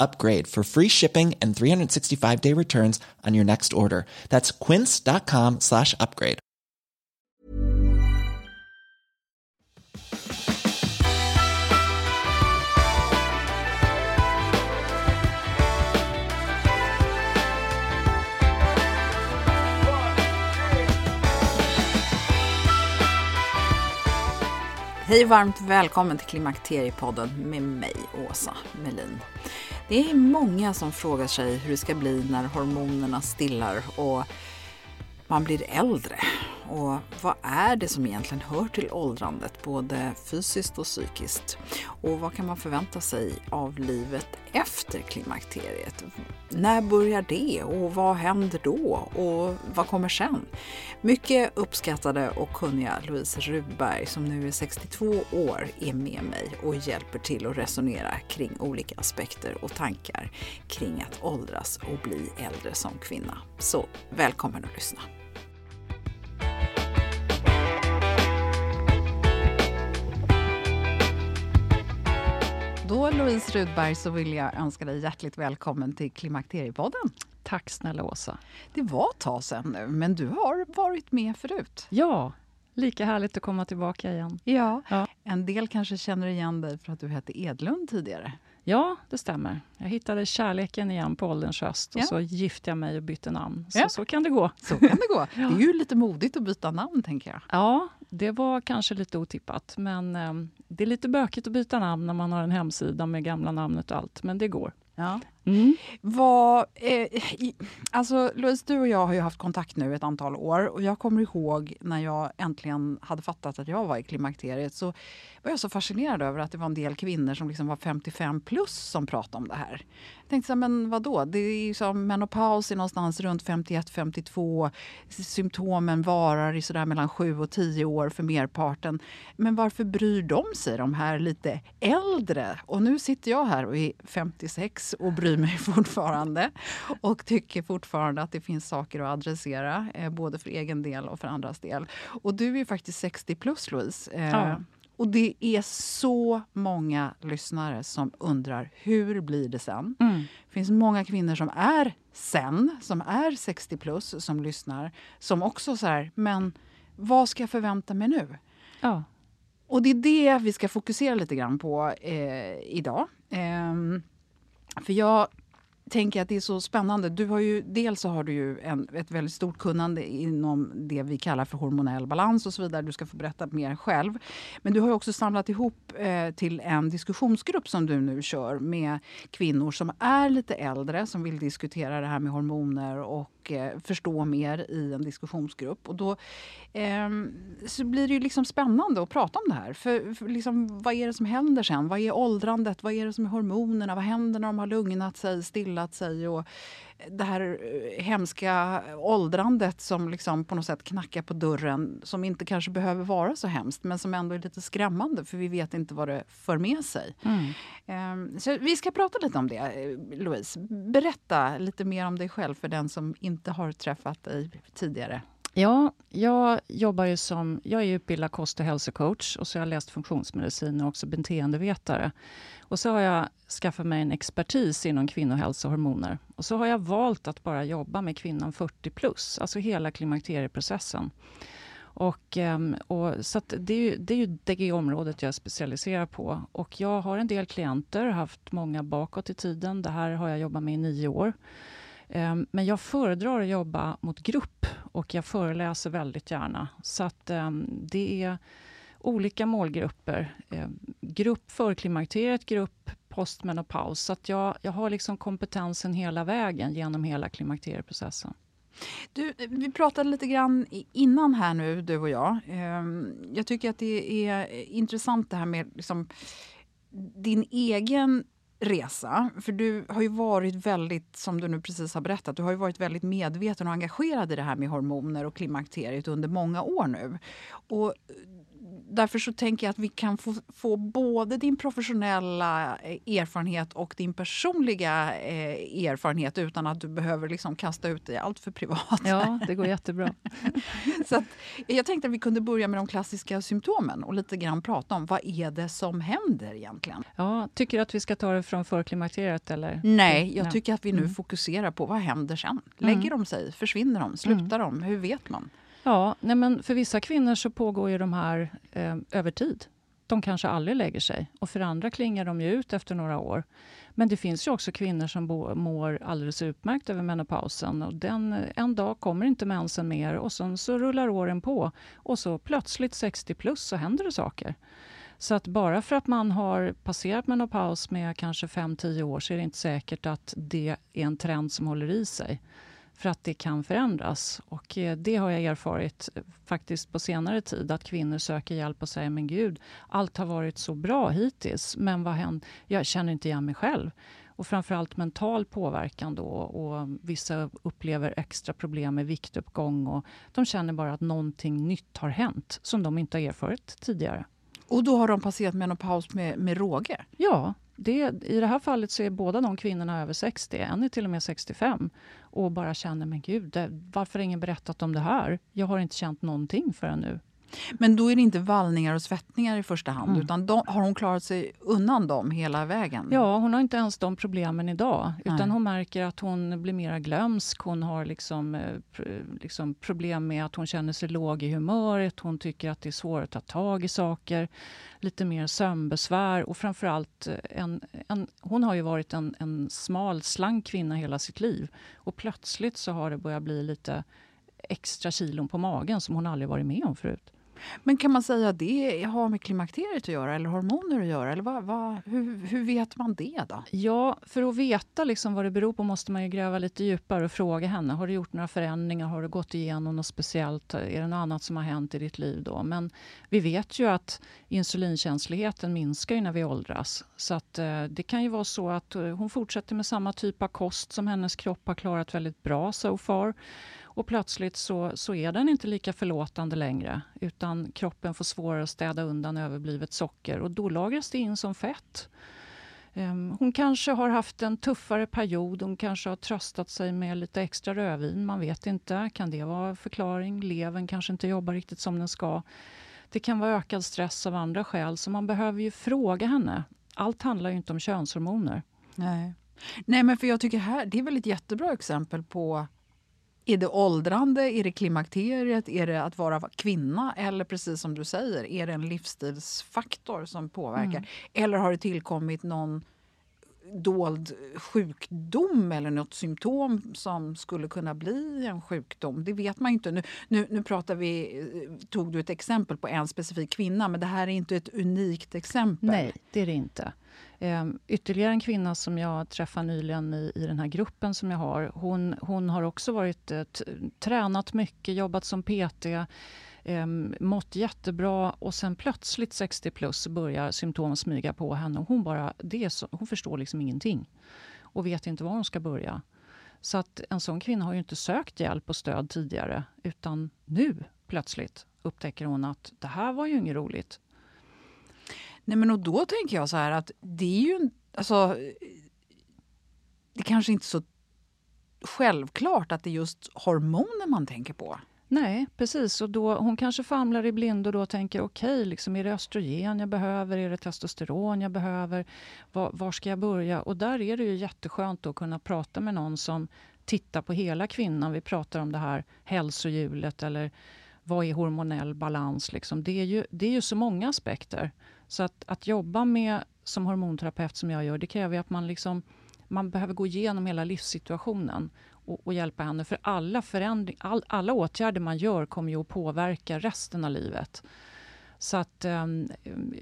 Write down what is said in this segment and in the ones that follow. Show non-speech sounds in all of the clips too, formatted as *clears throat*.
upgrade for free shipping and 365 day returns on your next order. That's quince.com slash upgrade. Hej varmt välkommen till Klimakteriepodden med mig, Åsa Melin. Det är många som frågar sig hur det ska bli när hormonerna stillar och man blir äldre. Och vad är det som egentligen hör till åldrandet, både fysiskt och psykiskt? Och vad kan man förvänta sig av livet efter klimakteriet? När börjar det och vad händer då och vad kommer sen? Mycket uppskattade och kunniga Louise Rudberg som nu är 62 år är med mig och hjälper till att resonera kring olika aspekter och tankar kring att åldras och bli äldre som kvinna. Så välkommen att lyssna! Då Louise Rudberg så vill jag önska dig hjärtligt välkommen till Klimakteriepodden. Tack snälla Åsa. Det var ett tag sedan nu, men du har varit med förut. Ja, lika härligt att komma tillbaka igen. Ja. ja. En del kanske känner igen dig för att du hette Edlund tidigare. Ja, det stämmer. Jag hittade kärleken igen på ålderns höst och ja. så gifte jag mig och bytte namn. Så, ja. så kan det gå. Så kan det gå. *laughs* Det är ju lite modigt att byta namn, tänker jag. Ja, det var kanske lite otippat. Men eh, det är lite bökigt att byta namn när man har en hemsida med gamla namnet och allt. Men det går. Ja. Mm. Vad, eh, alltså Louise, du och jag har ju haft kontakt nu ett antal år och jag kommer ihåg när jag äntligen hade fattat att jag var i klimakteriet så var jag så fascinerad över att det var en del kvinnor som liksom var 55 plus som pratade om det här. Jag tänkte så här, men vadå, det är som menopaus är någonstans runt 51-52. Symptomen varar i sådär mellan 7 och 10 år för merparten. Men varför bryr de sig, de här lite äldre? Och nu sitter jag här och är 56 och bryr mig *laughs* fortfarande och tycker fortfarande att det finns saker att adressera, eh, både för egen del och för andras del. Och du är ju faktiskt 60 plus, Louise. Eh, ja. Och det är så många lyssnare som undrar hur blir det sen? Mm. Det finns många kvinnor som är sen, som är 60 plus, som lyssnar. Som också så här, men vad ska jag förvänta mig nu? Ja. Och det är det vi ska fokusera lite grann på eh, idag. Eh, för jag tänker att det är så spännande. Du har ju, dels så har du ju en, ett väldigt stort kunnande inom det vi kallar för hormonell balans och så vidare. Du ska få berätta mer själv. Men du har också samlat ihop eh, till en diskussionsgrupp som du nu kör med kvinnor som är lite äldre som vill diskutera det här med hormoner och eh, förstå mer i en diskussionsgrupp. Och då eh, så blir det ju liksom spännande att prata om det här. För, för liksom, vad är det som händer sen? Vad är åldrandet? Vad är det som är hormonerna? Vad händer när de har lugnat sig, stilla förställat sig och det här eh, hemska åldrandet som liksom på något sätt knackar på dörren som inte kanske behöver vara så hemskt men som ändå är lite skrämmande för vi vet inte vad det för med sig. Mm. Ehm, så vi ska prata lite om det. Eh, Louise, berätta lite mer om dig själv för den som inte har träffat dig tidigare. Ja, jag jobbar ju som... Jag är utbildad kost och hälsocoach och så har jag läst funktionsmedicin och också beteendevetare. Och så har jag skaffat mig en expertis inom kvinnohälsa och hormoner. Och så har jag valt att bara jobba med kvinnan 40 plus, alltså hela klimakterieprocessen. Och, ehm, och, så det är ju det, är ju det området jag specialiserar på. Och jag har en del klienter, haft många bakåt i tiden. Det här har jag jobbat med i nio år. Ehm, men jag föredrar att jobba mot grupp och jag föreläser väldigt gärna. Så att ehm, det är olika målgrupper. Ehm, grupp för klimakteriet, grupp postmenopaus. Så att jag, jag har liksom kompetensen hela vägen genom hela klimakterieprocessen. Du, vi pratade lite grann innan här nu, du och jag. Jag tycker att det är intressant det här med liksom din egen resa. För du har ju varit väldigt, som du nu precis har berättat, du har ju varit väldigt medveten och engagerad i det här med hormoner och klimakteriet under många år nu. Och därför så tänker jag att vi kan få, få både din professionella eh, erfarenhet och din personliga eh, erfarenhet utan att du behöver liksom kasta ut dig allt för privat. Ja, *laughs* det går jättebra. så att, jag tänkte att vi kunde börja med de klassiska symptomen och lite grann prata om vad är det som händer egentligen? Ja, tycker du att vi ska ta det från förklimakteriet? Eller? Nej, jag tycker att vi nu mm. fokuserar på vad händer sen. Lägger mm. de sig? Försvinner de? Slutar mm. de? Hur vet man? Ja, nej men för vissa kvinnor så pågår ju de här eh, över tid. De kanske aldrig lägger sig. Och för andra klingar de ju ut efter några år. Men det finns ju också kvinnor som bo, mår alldeles utmärkt över menopausen. Och den, eh, en dag kommer inte mensen mer och sen så rullar åren på. Och så plötsligt 60 plus så händer det saker. Så att bara för att man har passerat menopaus med kanske 5-10 år så är det inte säkert att det är en trend som håller i sig för att det kan förändras. Och eh, det har jag erfarit eh, faktiskt på senare tid, att kvinnor söker hjälp och säger men gud, allt har varit så bra hittills, men vad händer? Jag känner inte igen mig själv. Och framförallt mental påverkan då och vissa upplever extra problem med viktuppgång och de känner bara att någonting nytt har hänt som de inte har erfarit tidigare. Och då har de passerat menopaus med, med råge? Ja, det, I det här fallet så är båda de kvinnorna över 60, en är till och med 65 och bara känner, men gud, varför har ingen berättat om det här? Jag har inte känt någonting förrän nu. Men då är det inte vallningar och svettningar i första hand, mm. utan de, har hon klarat sig undan dem hela vägen? Ja, hon har inte ens de problemen idag. Utan Nej. hon märker att hon blir mer glömsk. Hon har liksom, eh, liksom problem med att hon känner sig låg i humöret. Hon tycker att det är svårt att ta tag i saker. Lite mer sömnbesvär och framförallt, eh, en, en, hon har ju varit en, en smal, slank kvinna hela sitt liv. Och plötsligt så har det börjat bli lite extra kilon på magen som hon aldrig varit med om förut. Men kan man säga att det har med klimakteriet att göra eller hormoner att göra? Eller vad, vad, hur, hur vet man det? då? Ja, för att veta liksom vad det beror på måste man gräva lite djupare och fråga henne. Har du gjort några förändringar? Har du gått igenom något speciellt? Är det något annat som har hänt i ditt liv? då? Men vi vet ju att insulinkänsligheten minskar när vi åldras. Så att, eh, det kan ju vara så att eh, hon fortsätter med samma typ av kost som hennes kropp har klarat väldigt bra so far. Och plötsligt så, så är den inte lika förlåtande längre utan kroppen får svårare att städa undan överblivet socker och då lagras det in som fett. Ehm, hon kanske har haft en tuffare period, hon kanske har tröstat sig med lite extra rödvin, man vet inte. Kan det vara förklaring? Levern kanske inte jobbar riktigt som den ska. Det kan vara ökad stress av andra skäl, så man behöver ju fråga henne. Allt handlar ju inte om könshormoner. Nej. Nej, men för jag tycker här, det är väl ett jättebra exempel på är det åldrande? Är det klimakteriet? Är det att vara kvinna? Eller precis som du säger, är det en livsstilsfaktor som påverkar? Mm. Eller har det tillkommit någon dold sjukdom eller något symptom som skulle kunna bli en sjukdom. Det vet man inte. Nu, nu, nu pratar vi, eh, tog du ett exempel på en specifik kvinna men det här är inte ett unikt exempel. Nej, det är det inte. Ehm, ytterligare en kvinna som jag träffade nyligen i, i den här gruppen som jag har, hon, hon har också varit eh, tränat mycket, jobbat som PT, eh, mått jättebra och sen plötsligt 60 plus börjar symptom smyga på henne och hon bara, det så, hon förstår liksom ingenting. och vet inte var hon ska börja. Så att en sån kvinna har ju inte sökt hjälp och stöd tidigare utan nu plötsligt upptäcker hon att det här var ju inget roligt. Nej men och då tänker jag så här att det är ju alltså det kanske inte är så självklart att det är just hormoner man tänker på. Nej, precis. Och då, hon kanske famlar i blindo och då tänker okej, okay, liksom, är det östrogen jag behöver? Är det testosteron jag behöver? Var, var, ska jag börja? Och där är det ju jätteskönt att kunna prata med någon som tittar på hela kvinnan. Vi pratar om det här hälsohjulet eller vad är hormonell balans? Liksom. Det, är ju, det är ju så många aspekter. Så att, att jobba med som hormonterapeut som jag gör, det kräver att man liksom man behöver gå igenom hela livssituationen och, och hjälpa henne. För alla, förändring, all, alla åtgärder man gör kommer ju att påverka resten av livet. Så att ehm, um,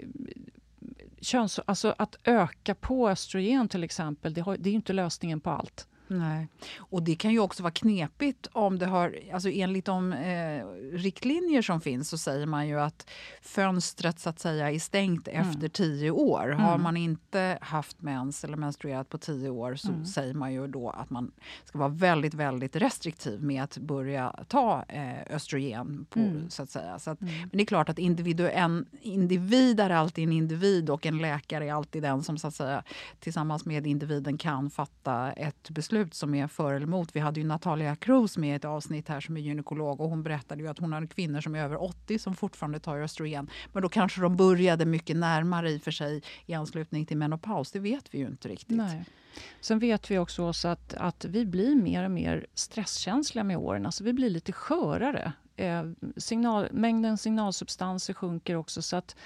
köns, alltså att öka på östrogen till exempel, det, har, det är inte lösningen på allt. Nej. Och det kan ju också vara knepigt om det har, alltså enligt de eh, riktlinjer som finns så säger man ju att fönstret så att säga är stängt mm. efter tio år. Mm. Har man inte haft mens eller menstruerat på tio år så mm. säger man ju då att man ska vara väldigt, väldigt restriktiv med att börja ta eh, östrogen. På, mm. så att säga. Så att, mm. Men det är klart att individ, en individ är alltid en individ och en läkare är alltid den som så att säga tillsammans med individen kan fatta ett beslut beslut som är för eller emot. Vi hade ju Natalia Cruz med i ett avsnitt här som är gynekolog och hon berättade ju att hon har kvinnor som är över 80 som fortfarande tar östrogen. Men då kanske de började mycket närmare i för sig i anslutning till menopaus. Det vet vi ju inte riktigt. Nej. Sen vet vi också att, att vi blir mer och mer stresskänsliga med åren. Alltså vi blir lite skörare. Eh, signal, mängden signalsubstanser sjunker också. så att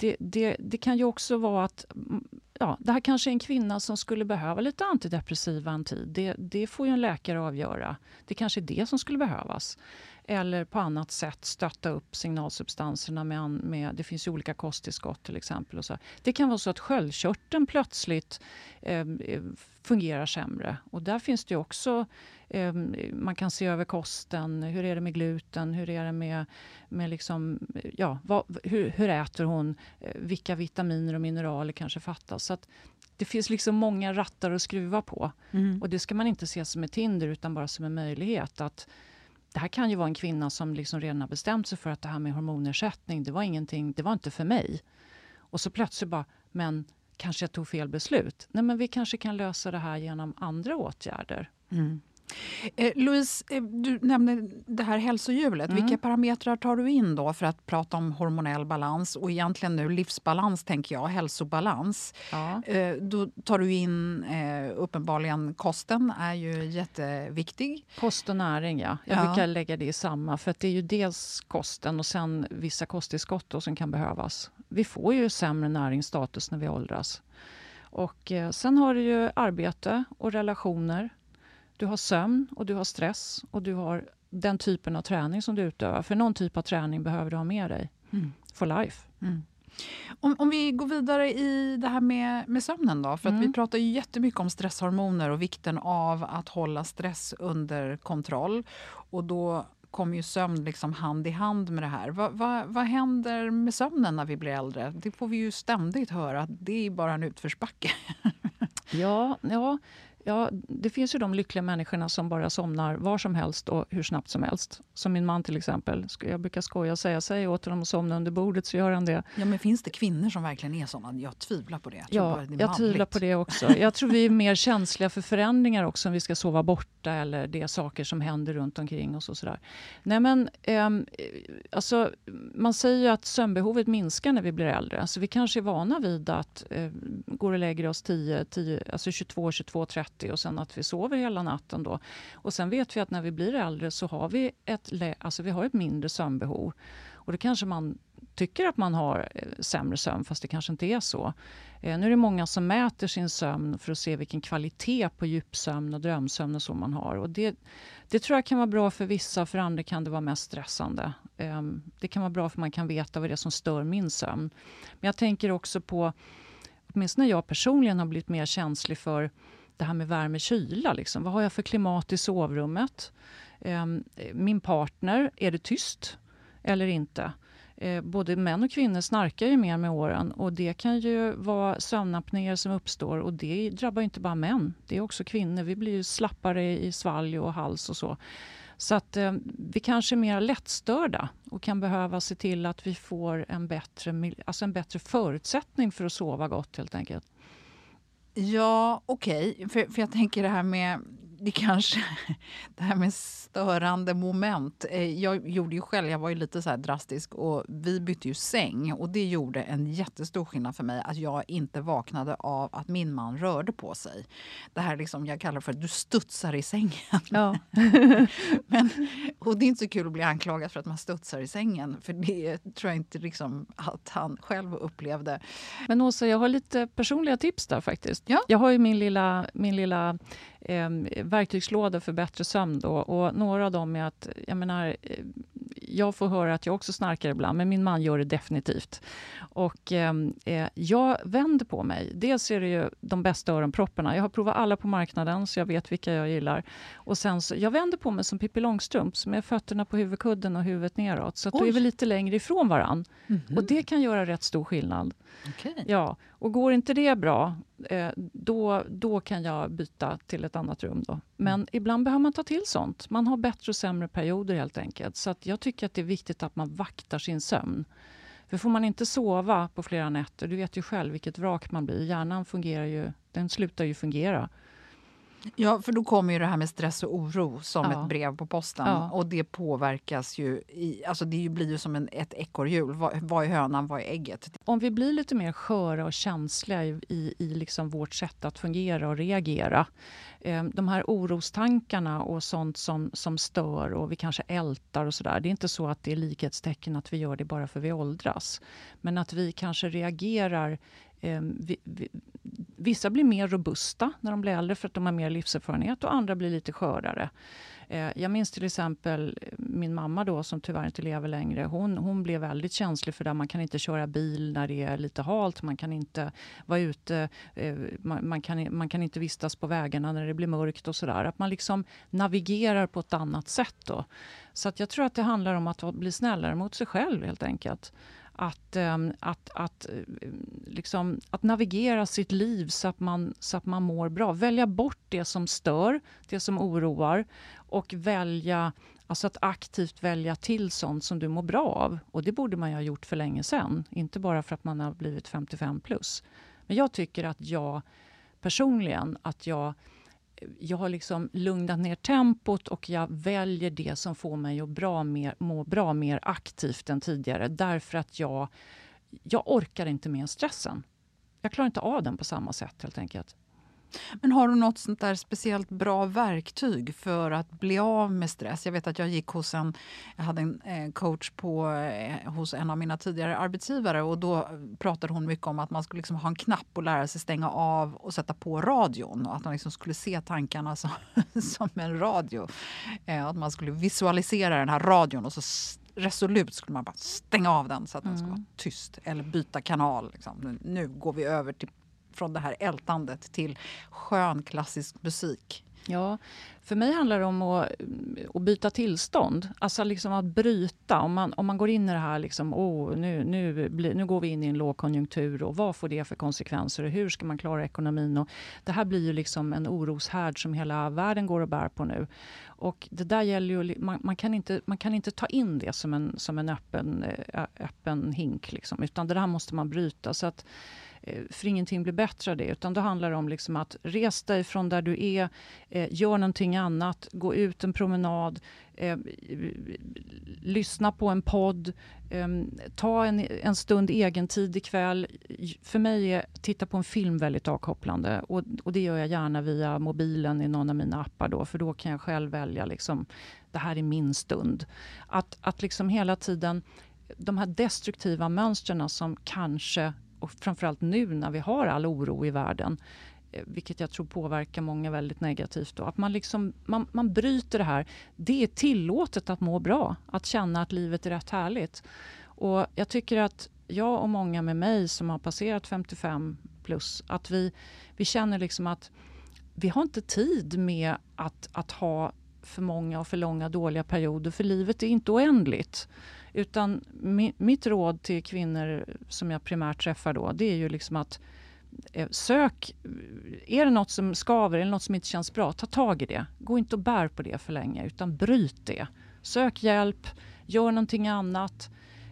det, det, det, kan ju också vara att mm, ja, det här kanske är en kvinna som skulle behöva lite antidepressiva en tid. Det, det får ju en läkare avgöra. Det kanske är det som skulle behövas. Eller på annat sätt stötta upp signalsubstanserna med, med det finns ju olika kosttillskott till exempel. Och så. Det kan vara så att sköldkörteln plötsligt eh, fungerar sämre. Och där finns det också Ehm, man kan se över kosten. Hur är det med gluten? Hur är det med, med liksom, ja, vad, hur, hur, äter hon? Eh, vilka vitaminer och mineraler kanske fattas? Så det finns liksom många rattar att skruva på. Mm. Och det ska man inte se som ett hinder utan bara som en möjlighet. att det här kan ju vara en kvinna som liksom redan har bestämt sig för att det här med hormonersättning, det var ingenting, det var inte för mig. Och så plötsligt bara, men kanske jag tog fel beslut. Nej, men vi kanske kan lösa det här genom andra åtgärder. Mm. Eh, Louise, eh, du nämnde det här hälsohjulet. Mm. Vilka parametrar tar du in då för att prata om hormonell balans och egentligen nu livsbalans, tänker jag, hälsobalans? Ja. Eh, då tar du in eh, uppenbarligen kosten är ju jätteviktig. Kost och näring, ja. Jag ja. brukar lägga det i samma för att det är ju dels kosten och sen vissa kosttillskott som kan behövas. Vi får ju sämre näringsstatus när vi åldras. Och eh, sen har du ju arbete och relationer du har sömn och du har stress och du har den typen av träning som du utövar. För någon typ av träning behöver du ha med dig mm. for life. Mm. Om, om, vi går vidare i det här med, med sömnen då. För mm. vi pratar ju jättemycket om stresshormoner och vikten av att hålla stress under kontroll. Och då kommer ju sömn liksom hand i hand med det här. Va, va, vad händer med sömnen när vi blir äldre? Det får vi ju ständigt höra, att det är bara en utförsbacke. *laughs* ja, ja, Ja, det finns ju de lyckliga människorna som bara somnar var som helst och hur snabbt som helst. Som min man till exempel. Jag brukar skoja och säga, säg åt honom att somna under bordet så gör han det. Ja, men finns det kvinnor som verkligen är såna? Jag tvivlar på det. Jag ja, det jag tvivlar på det också. Jag tror vi är mer känsliga för förändringar också, om vi ska sova borta eller det är saker som händer runt omkring oss och sådär. Nej men, eh, alltså, man säger ju att sömnbehovet minskar när vi blir äldre. Alltså, vi kanske är vana vid att eh, går och lägger oss 10, 10, alltså 22, 22, 30 30 och sen att vi sover hela natten. Då. Och sen vet vi att när vi blir äldre så har vi ett, alltså vi har ett mindre sömnbehov. Och det kanske man tycker att man har eh, sämre sömn, fast det kanske inte är så. Eh, nu är det många som mäter sin sömn för att se vilken kvalitet på djupsömn och drömsömn och så man har. Och det, det tror jag kan vara bra för vissa, för andra kan det vara mest stressande. Eh, det kan vara bra för man kan veta vad det är som stör min sömn. Men jag tänker också på, åtminstone jag personligen har blivit mer känslig för det här med värme-kyla. Liksom. Vad har jag för klimat i sovrummet? Eh, min partner, är det tyst eller inte? Eh, både män och kvinnor snarkar ju mer med åren och det kan ju vara sömnapnéer som uppstår och det drabbar inte bara män, det är också kvinnor. Vi blir ju slappare i svalg och hals och så. Så att eh, vi kanske är mer lättstörda och kan behöva se till att vi får en bättre, alltså en bättre förutsättning för att sova gott helt enkelt. Ja, okej. Okay. För, för jag tänker det här med det kanske, *laughs* det här med störande moment. Eh, jag gjorde ju själv, jag var ju lite så drastisk och vi bytte ju säng och det gjorde en jättestor skillnad för mig att jag inte vaknade av att min man rörde på sig. Det här liksom, jag kallar för att du studsar i sängen. Ja. *laughs* Men, och det är inte så kul att bli anklagad för att man studsar i sängen för det tror jag inte liksom att han själv upplevde. Men Åsa, jag har lite personliga tips där faktiskt. Ja. Jag har ju min lilla, min lilla eh, verktygslåda för bättre sömn. Då, och några av dem är att, jag menar, eh, jag får höra att jag också snarkar ibland, men min man gör det definitivt. Och ehm, eh, jag vänder på mig. Dels är det ju de bästa öronpropparna. Jag har provat alla på marknaden, så jag vet vilka jag gillar. Och sen så, jag vänder på mig som Pippi Långstrump, med fötterna på huvudkudden och huvudet neråt. Så att då är vi lite längre ifrån varann. Mm -hmm. Och det kan göra rätt stor skillnad. Okay. Ja, och går inte det bra, eh, då, då kan jag byta till ett annat rum. Då. Men mm. ibland behöver man ta till sånt. Man har bättre och sämre perioder helt enkelt. Så att jag tycker att det är viktigt att man vaktar sin sömn. För får man inte sova på flera nätter, du vet ju själv vilket vrak man blir. Hjärnan fungerar ju, den slutar ju fungera. Ja, för då kommer ju det här med stress och oro som ja. ett brev på posten. Ja. Och det påverkas ju. I, alltså det blir ju som en, ett ekorrhjul. Vad, vad är hönan, vad är ägget? Om vi blir lite mer sköra och känsliga i, i, i liksom vårt sätt att fungera och reagera. Eh, de här orostankarna och sånt som, som stör och vi kanske ältar och sådär. Det är inte så att det är likhetstecken att vi gör det bara för vi åldras. Men att vi kanske reagerar eh, vi, vi, vissa blir mer robusta när de blir äldre för att de har mer livserfarenhet och andra blir lite skörare. Eh, jag minns till exempel min mamma då som tyvärr inte lever längre. Hon, hon blev väldigt känslig för det. Man kan inte köra bil när det är lite halt. Man kan inte vara ute. Eh, man, man, kan, man kan inte vistas på vägarna när det blir mörkt och sådär. Att man liksom navigerar på ett annat sätt då. Så att jag tror att det handlar om att bli snällare mot sig själv helt enkelt Ehm, att, att, att, liksom, att navigera sitt liv så att, man, så att man mår bra. Välja bort det som stör, det som oroar och välja, alltså att aktivt välja till sånt som du mår bra av. Och det borde man ju ha gjort för länge sedan, inte bara för att man har blivit 55 plus. Men jag tycker att jag personligen, att jag jag har liksom lugnat ner tempot och jag väljer det som får mig att bra mer, må bra mer aktivt än tidigare. Därför att jag, jag orkar inte med stressen. Jag klarar inte av den på samma sätt helt enkelt. Men har du något sånt där speciellt bra verktyg för att bli av med stress? Jag vet att jag gick hos en, jag hade en eh, coach på, eh, hos en av mina tidigare arbetsgivare och då pratade hon mycket om att man skulle liksom ha en knapp och lära sig stänga av och sätta på radion och att man liksom skulle se tankarna som, *laughs* som en radio. Eh, att man skulle visualisera den här radion och så resolut skulle man bara stänga av den så att den vara mm. tyst eller byta kanal. Liksom. Nu går vi över till från det här ältandet till skön klassisk musik? Ja, för mig handlar det om att, mm, att byta tillstånd. Alltså liksom att bryta. Om man, om man går in i det här, liksom, oh, nu, nu, bli, nu går vi in i en lågkonjunktur och vad får det för konsekvenser och hur ska man klara ekonomin? Och det här blir ju liksom en oroshärd som hela världen går och bär på nu. Och det där gäller ju, man, man, kan inte, man kan inte ta in det som en, som en öppen, eh, öppen hink, liksom, utan det där måste man bryta. Så att, Eh, för ingenting blir bättre av det. Utan då handlar det om liksom att res dig från där du är, eh, gör någonting annat, gå ut en promenad, eh, lyssna på en podd, eh, ta en, en stund egentid ikväll. För mig är titta på en film väldigt avkopplande och, och det gör jag gärna via mobilen i någon av mina appar då, för då kan jag själv välja liksom, det här är min stund. Att, att liksom hela tiden de här destruktiva mönstren som kanske och framförallt nu när vi har all oro i världen eh, vilket jag tror påverkar många väldigt negativt. Då. Att man, liksom, man, man bryter det här. Det är tillåtet att må bra, att känna att livet är rätt härligt. Och jag tycker att jag och många med mig som har passerat 55 plus, att vi, vi känner liksom att vi har inte tid med att, att ha för många och för långa dåliga perioder, för livet är inte oändligt. Utan mi, mitt råd till kvinnor som jag primärt träffar då, det är ju liksom att eh, sök, är det något som skaver eller något som inte känns bra, ta tag i det. Gå inte och bär på det för länge utan bryt det. Sök hjälp, gör någonting annat.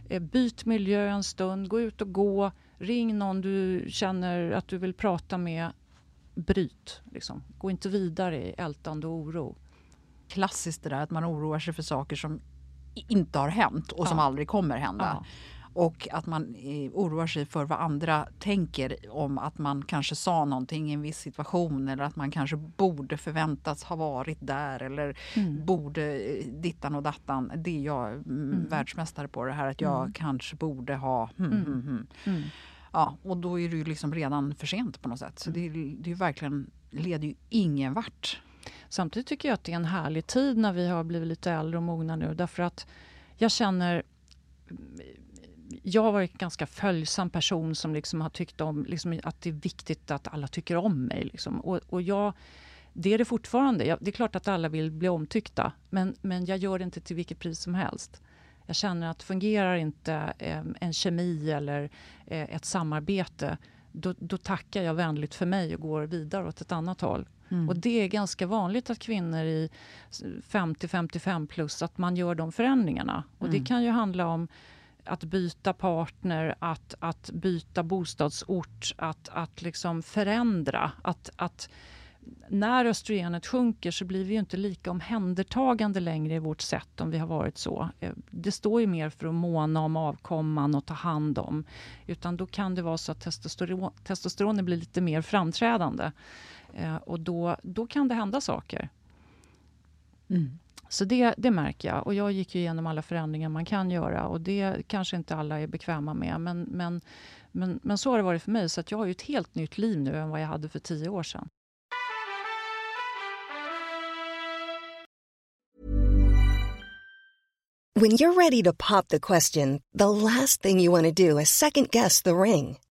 Eh, byt miljö en stund, gå ut och gå. Ring någon du känner att du vill prata med. Bryt. Liksom. Gå inte vidare i ältande och oro. Klassiskt det där att man oroar sig för saker som inte har hänt och som Ja. aldrig kommer hända. Ja. Och att man eh, oroar sig för vad andra tänker om att man kanske sa någonting i en viss situation eller att man kanske borde förväntats ha varit där eller Mm. borde eh, dittan och dattan. Det är jag mm. världsmästare på det här att jag Mm. kanske borde ha... Hmm, Mm. hmm, hmm. Mm. Ja, och då är det ju liksom redan för sent på något sätt. Så det, är- det är verkligen, leder ju ingen vart. Samtidigt tycker jag att det är en härlig tid när vi har blivit lite äldre och mogna nu därför att jag känner jag har varit en ganska följsam person som liksom har tyckt om liksom att det är viktigt att alla tycker om mig. Liksom. Och, och jag, det är det fortfarande. Jag, det är klart att alla vill bli omtyckta men, men jag gör det inte till vilket pris som helst. Jag känner att fungerar inte eh, en kemi eller eh, ett samarbete då, då tackar jag vänligt för mig och går vidare åt ett annat håll. Mm. Och det är ganska vanligt att kvinnor i 50-55 plus att man gör de förändringarna. Och Mm. det kan ju handla om att byta partner, att, att byta bostadsort, att, att liksom förändra. Att, att när östrogenet sjunker så blir vi ju inte lika omhändertagande längre i vårt sätt om vi har varit så. Eh, Det står ju mer för att måna om avkomman och ta hand om. Utan då kan det vara så att testosteron, testosteronet blir lite mer framträdande. Eh, och då, då kan det hända saker. Mm. Så det, det märker jag. Och jag gick ju igenom alla förändringar man kan göra. Och det kanske inte alla är bekväma med. Men, men, men, men så har det varit för mig. Så att jag har ju ett helt nytt liv nu än vad jag hade för tio år sedan. When you're ready to pop the question, the last thing you want to do is second guess the ring.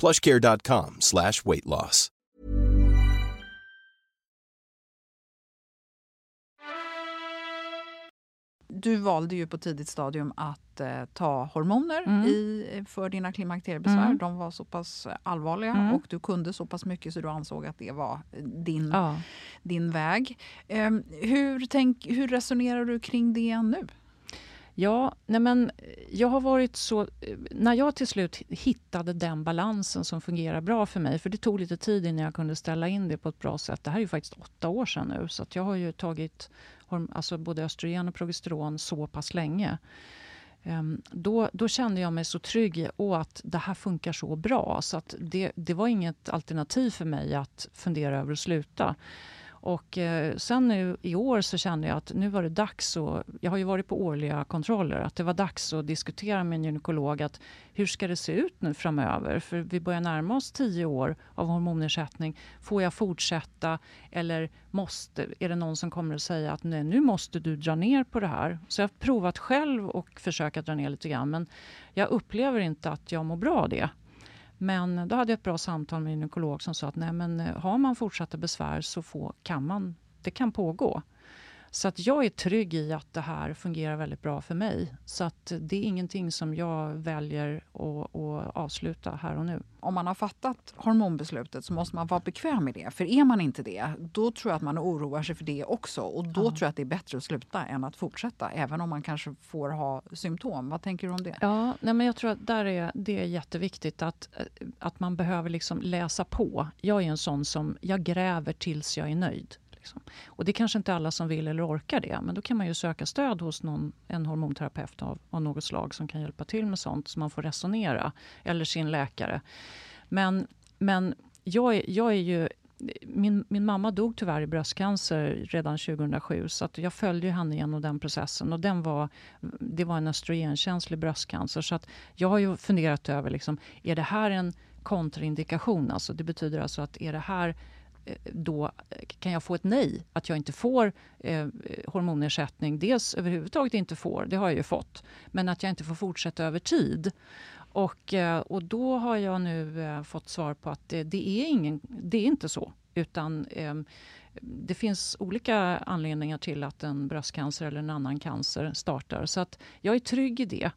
plushcare.com slash weight loss. Du valde ju på tidigt stadium att eh, ta hormoner Mm. i, för dina klimakteriebesvär. Mm. De var så pass allvarliga Mm. och du kunde så pass mycket så du ansåg att det var din, Ja. din väg. Ehm, hur, tänk, hur resonerar du kring det nu? Ja, nej men eh, jag har varit så... Eh, när jag till slut hittade den balansen som fungerar bra för mig, för det tog lite tid innan jag kunde ställa in det på ett bra sätt. Det här är ju faktiskt åtta år sedan nu, så att jag har ju tagit alltså både östrogen och progesteron så pass länge. Ehm, då, då kände jag mig så trygg i och att det här funkar så bra. Så att det, det var inget alternativ för mig att fundera över att sluta. Och eh, sen nu i år så kände jag att nu var det dags att, jag har ju varit på årliga kontroller, att det var dags att diskutera med en gynekolog att hur ska det se ut nu framöver? För vi börjar närma oss tio år av hormonersättning. Får jag fortsätta eller måste, är det någon som kommer att säga att nej, nu måste du dra ner på det här? Så jag har provat själv och försöka dra ner lite grann men jag upplever inte att jag mår bra av det. Men då hade jag ett bra samtal med en gynekolog som sa att nej, men eh, har man fortsatta besvär så få, kan man, det kan pågå. Så att jag är trygg i att det här fungerar väldigt bra för mig. Så att det är ingenting som jag väljer att, att avsluta här och nu. Om man har fattat hormonbeslutet så måste man vara bekväm med det. För är man inte det, då tror jag att man oroar sig för det också. Och då ja. tror jag att det är bättre att sluta än att fortsätta. Även om man kanske får ha symptom. Vad tänker du om det? Ja, nej men jag tror att där är, det är jätteviktigt att, att man behöver liksom läsa på. Jag är en sån som jag gräver tills jag är nöjd. Liksom. Och det är kanske inte alla som vill eller orkar det, men då kan man ju söka stöd hos någon, en hormonterapeut av, av något slag som kan hjälpa till med sånt, så man får resonera. Eller sin läkare. Men, men jag, är, jag är ju min, min mamma dog tyvärr i bröstcancer redan 2007 så att jag följde henne genom den processen. Och den var, det var en östrogenkänslig bröstcancer. Så att jag har ju funderat över, liksom, är det här en kontraindikation? Alltså, det betyder alltså att är det här Eh, då eh, kan jag få ett nej, att jag inte får eh, hormonersättning. Dels överhuvudtaget inte får, det har jag ju fått, men att jag inte får fortsätta över tid. Och, eh, och då har jag nu eh, fått svar på att det, det, är, ingen, det är inte så. Utan eh, det finns olika anledningar till att en bröstcancer eller en annan cancer startar. Så att jag är trygg i det.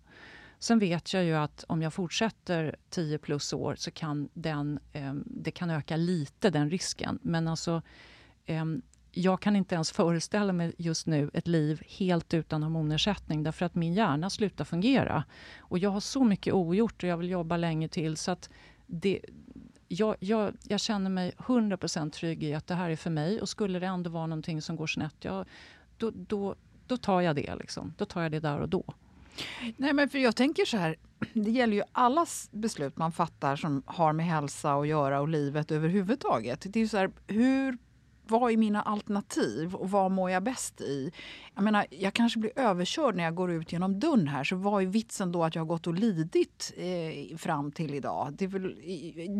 Sen vet jag ju att om jag fortsätter 10 plus år så kan den, eh, det kan öka lite, den risken. Men alltså, eh, jag kan inte ens föreställa mig just nu ett liv helt utan hormonersättning därför att min hjärna slutar fungera. Och jag har så mycket ogjort och jag vill jobba länge till så att det, jag, jag, jag känner mig 100% trygg i att det här är för mig och skulle det ändå vara någonting som går snett, ja, då, då, då tar jag det. Liksom. Då tar jag det där och då. Nej, men för jag tänker så här, *clears throat* det gäller ju alla beslut man fattar som har med hälsa att göra och livet överhuvudtaget. Det är så här, hur vad är mina alternativ och vad mår jag bäst i? Jag menar, jag kanske blir överkörd när jag går ut genom dörren här. Så vad är vitsen då att jag har gått och lidit eh, fram till idag? Det är, väl,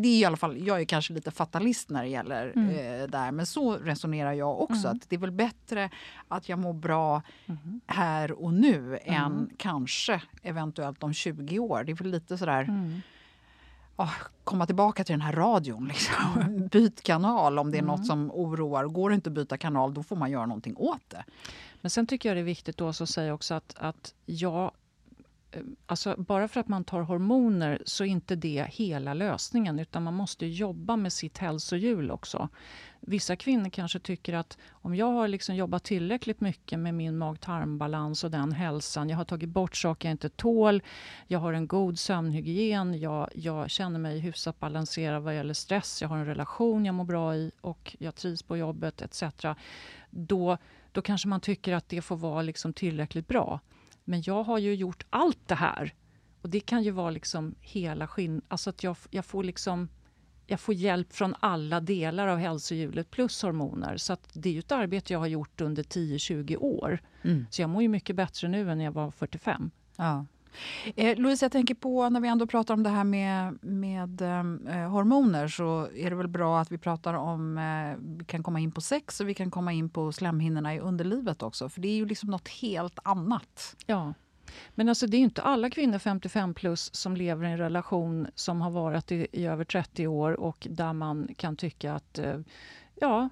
det är i alla fall, jag är kanske lite fatalist när det gäller mm. eh, där. Men så resonerar jag också. Mm. Att det är väl bättre att jag mår bra mm. här och nu än mm. kanske eventuellt om 20 år. Det är väl lite sådär mm oh, komma tillbaka till den här radion. Liksom. Mm. *laughs* Byt kanal om det är mm. något som oroar. Går det inte att byta kanal, då får man göra någonting åt det. Men sen tycker jag det är viktigt då att säga också att, att jag Eh, alltså bara för att man tar hormoner så är inte det hela lösningen utan man måste jobba med sitt hälsohjul också. Vissa kvinnor kanske tycker att om jag har liksom jobbat tillräckligt mycket med min mag-tarmbalans och den hälsan, jag har tagit bort saker jag inte tål, jag har en god sömnhygien, jag, jag känner mig hyfsat balanserad vad gäller stress, jag har en relation jag mår bra i och jag trivs på jobbet etc. Då, då kanske man tycker att det får vara liksom tillräckligt bra. Men jag har ju gjort allt det här. Och det kan ju vara liksom hela skinn... Alltså att jag, jag får liksom jag får hjälp från alla delar av hälsohjulet plus hormoner. Så det är ju ett arbete jag har gjort under 10-20 år. Mm. Så jag mår ju mycket bättre nu än när jag var 45. Ja. Eh, Louise, jag tänker på när vi ändå pratar om det här med, med eh, eh, hormoner så är det väl bra att vi pratar om, eh, vi kan komma in på sex och vi kan komma in på slemhinnorna i underlivet också. För det är ju liksom något helt annat. Ja. Men alltså det är inte alla kvinnor 55 plus som lever i en relation som har varit i, i över 30 år och där man kan tycka att eh, ja,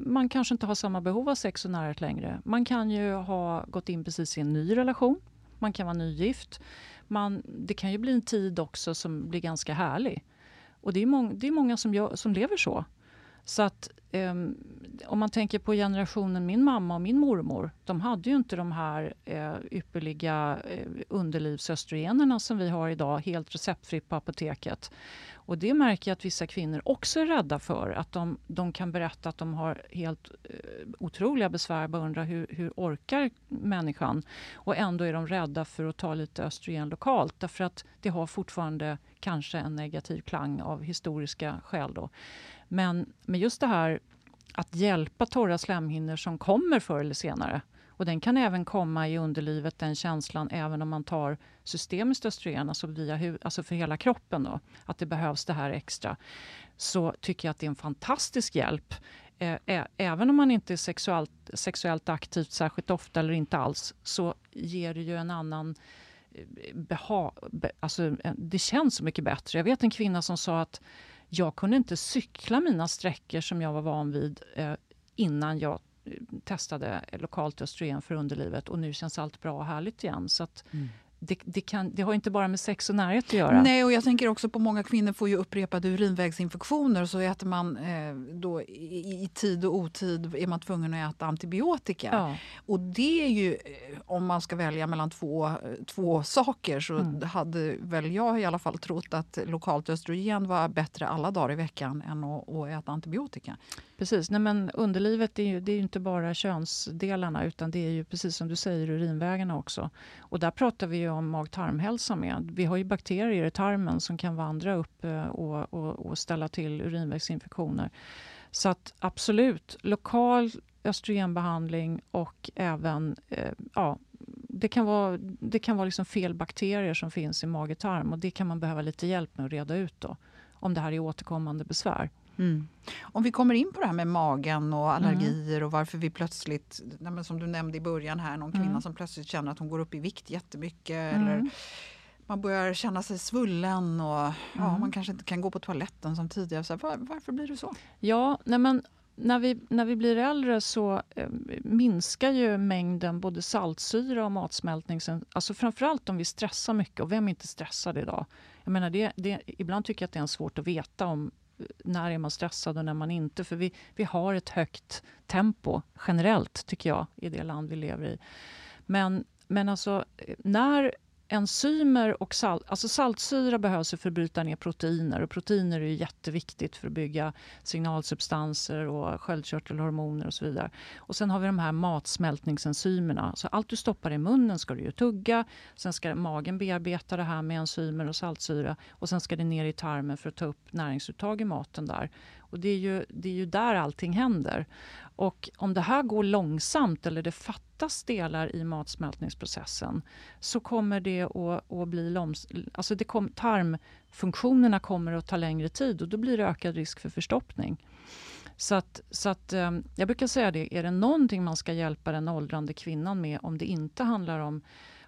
man kanske inte har samma behov av sex och närhet längre. Man kan ju ha gått in precis i en ny relation. Man kan vara nygift. Man, det kan ju bli en tid också som blir ganska härlig. Och det är, mång, det är många som, gör, som lever så. Så att um, om man tänker på generationen min mamma och min mormor. De hade ju inte de här eh, ypperliga eh, underlivsöstrogenerna som vi har idag helt receptfritt på apoteket. Och det märker jag att vissa kvinnor också är rädda för. Att de, de kan berätta att de har helt eh, otroliga besvär. Bara undrar hur, hur orkar människan? Och ändå är de rädda för att ta lite östrogen lokalt. Därför att det har fortfarande kanske en negativ klang av historiska skäl. Då. Men men just det här att hjälpa torra slemhinnor som kommer förr eller senare. Och den kan även komma i underlivet, den känslan, även om man tar systemiskt östrogen, alltså, via, alltså för hela kroppen, då, att det behövs det här extra. Så tycker jag att det är en fantastisk hjälp. även om man inte är sexuellt, sexuellt aktivt särskilt ofta eller inte alls, så ger det ju en annan eh, beha, be, alltså, eh, det känns så mycket bättre. Jag vet en kvinna som sa att jag kunde inte cykla mina sträckor som jag var van vid eh, innan jag testade lokalt östrogen för underlivet och nu känns allt bra och härligt igen. Så att, mm det, det, kan, det har inte bara med sex och närhet att göra. Nej, och jag tänker också på många kvinnor får ju upprepade urinvägsinfektioner så äter man eh, då i, i, tid och otid är man tvungen att äta antibiotika. Ja. Och det är ju, eh, om man ska välja mellan två, två saker så mm. hade väl jag i alla fall trott att lokalt östrogen var bättre alla dagar i veckan än att, att äta antibiotika. Precis, Nej, men underlivet är ju, det är ju inte bara könsdelarna utan det är ju precis som du säger urinvägarna också. Och där pratar vi om mag-tarmhälsa med. Vi har ju bakterier i tarmen som kan vandra upp eh, och, och, och ställa till urinvägsinfektioner. Så att absolut, lokal östrogenbehandling och även eh, ja, det kan vara, det kan vara liksom fel bakterier som finns i mage-tarm och det kan man behöva lite hjälp med att reda ut då, om det här är återkommande besvär. Mm. Om vi kommer in på det här med magen och allergier mm. och varför vi plötsligt, som du nämnde i början här, någon kvinna mm. som plötsligt känner att hon går upp i vikt jättemycket eller mm. man börjar känna sig svullen och ja, mm. man kanske inte kan gå på toaletten som tidigare. Så var, varför blir det så? Ja, nej men när vi, när vi blir äldre så eh, minskar ju mängden både saltsyra och matsmältning. Alltså framförallt om vi stressar mycket. Och vem är inte stressad idag? Jag menar det, det, ibland tycker jag att det är svårt att veta om när är man stressad och när man inte. För vi, vi har ett högt tempo generellt, tycker jag, i det land vi lever i. Men, men alltså, eh, när enzymer och salt, alltså saltsyra behövs för att bryta ner proteiner. Och proteiner är jätteviktigt för att bygga signalsubstanser och sköldkörtelhormoner och så vidare. Och sen har vi de här matsmältningsenzymerna. Så allt du stoppar i munnen ska du ju tugga. Sen ska magen bearbeta det här med enzymer och saltsyra. Och sen ska det ner i tarmen för att ta upp näringsuttag i maten där. Och det är ju, det är ju där allting händer. Och om det här går långsamt eller det fattas delar i matsmältningsprocessen så kommer det att, att bli loms, alltså det kom, tarmfunktionerna kommer att ta längre tid och då blir det ökad risk för förstoppning. Så att, så att, ehm, jag brukar säga det, är det någonting man ska hjälpa den åldrande kvinnan med om det inte handlar om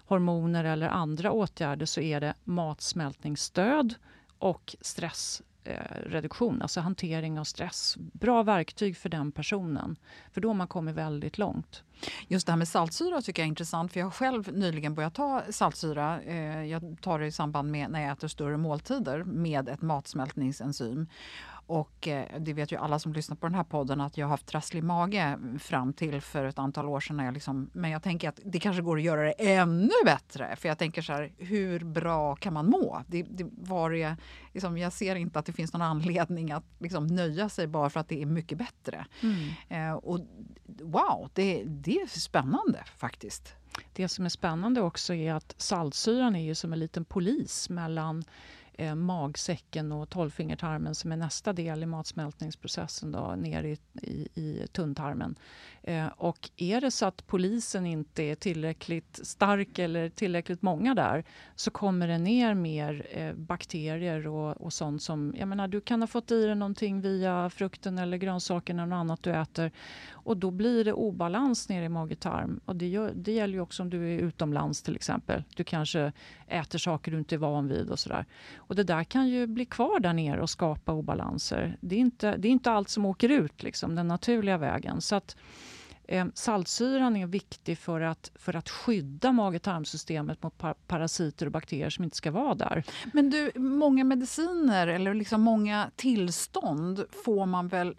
hormoner eller andra åtgärder så är det matsmältningsstöd och stress Eh, alltså hantering av stress. Bra verktyg för den personen, för då har man kommit väldigt långt. Just det här med saltsyra tycker jag är intressant för jag har själv nyligen börjat ta saltsyra. Eh, jag tar det i samband med när jag äter större måltider med ett matsmältningsenzym. Och eh, det vet ju alla som lyssnar på den här podden att jag har haft trasslig mage fram till för ett antal år sedan. jag liksom, men jag tänker att det kanske går att göra det ännu bättre. För jag tänker så här, hur bra kan man må? Det, det var det, liksom, jag ser inte att det finns någon anledning att liksom, nöja sig bara för att det är mycket bättre. Mm. Eh, och wow, det, det är spännande faktiskt. Det som är spännande också är att saltsyran är ju som en liten polis mellan eh, magsäcken och tolvfingertarmen som är nästa del i matsmältningsprocessen då, ner i, i, i tunntarmen. Eh, och är det så att polisen inte är tillräckligt stark eller tillräckligt många där så kommer det ner mer eh, bakterier och, och sånt som... Jag menar, du kan ha fått i dig någonting via frukten eller grönsakerna eller något annat du äter och då blir det obalans nere i mage-tarm. Och det, gör, det gäller ju också om du är utomlands till exempel. Du kanske äter saker du inte är van vid och sådär. Och det där kan ju bli kvar där nere och skapa obalanser. Det är inte, det är inte allt som åker ut, liksom, den naturliga vägen. Så att, eh, saltsyran är viktig för att, för att skydda mage-tarmsystemet mot par parasiter och bakterier som inte ska vara där. Men du, många mediciner eller liksom många tillstånd får man väl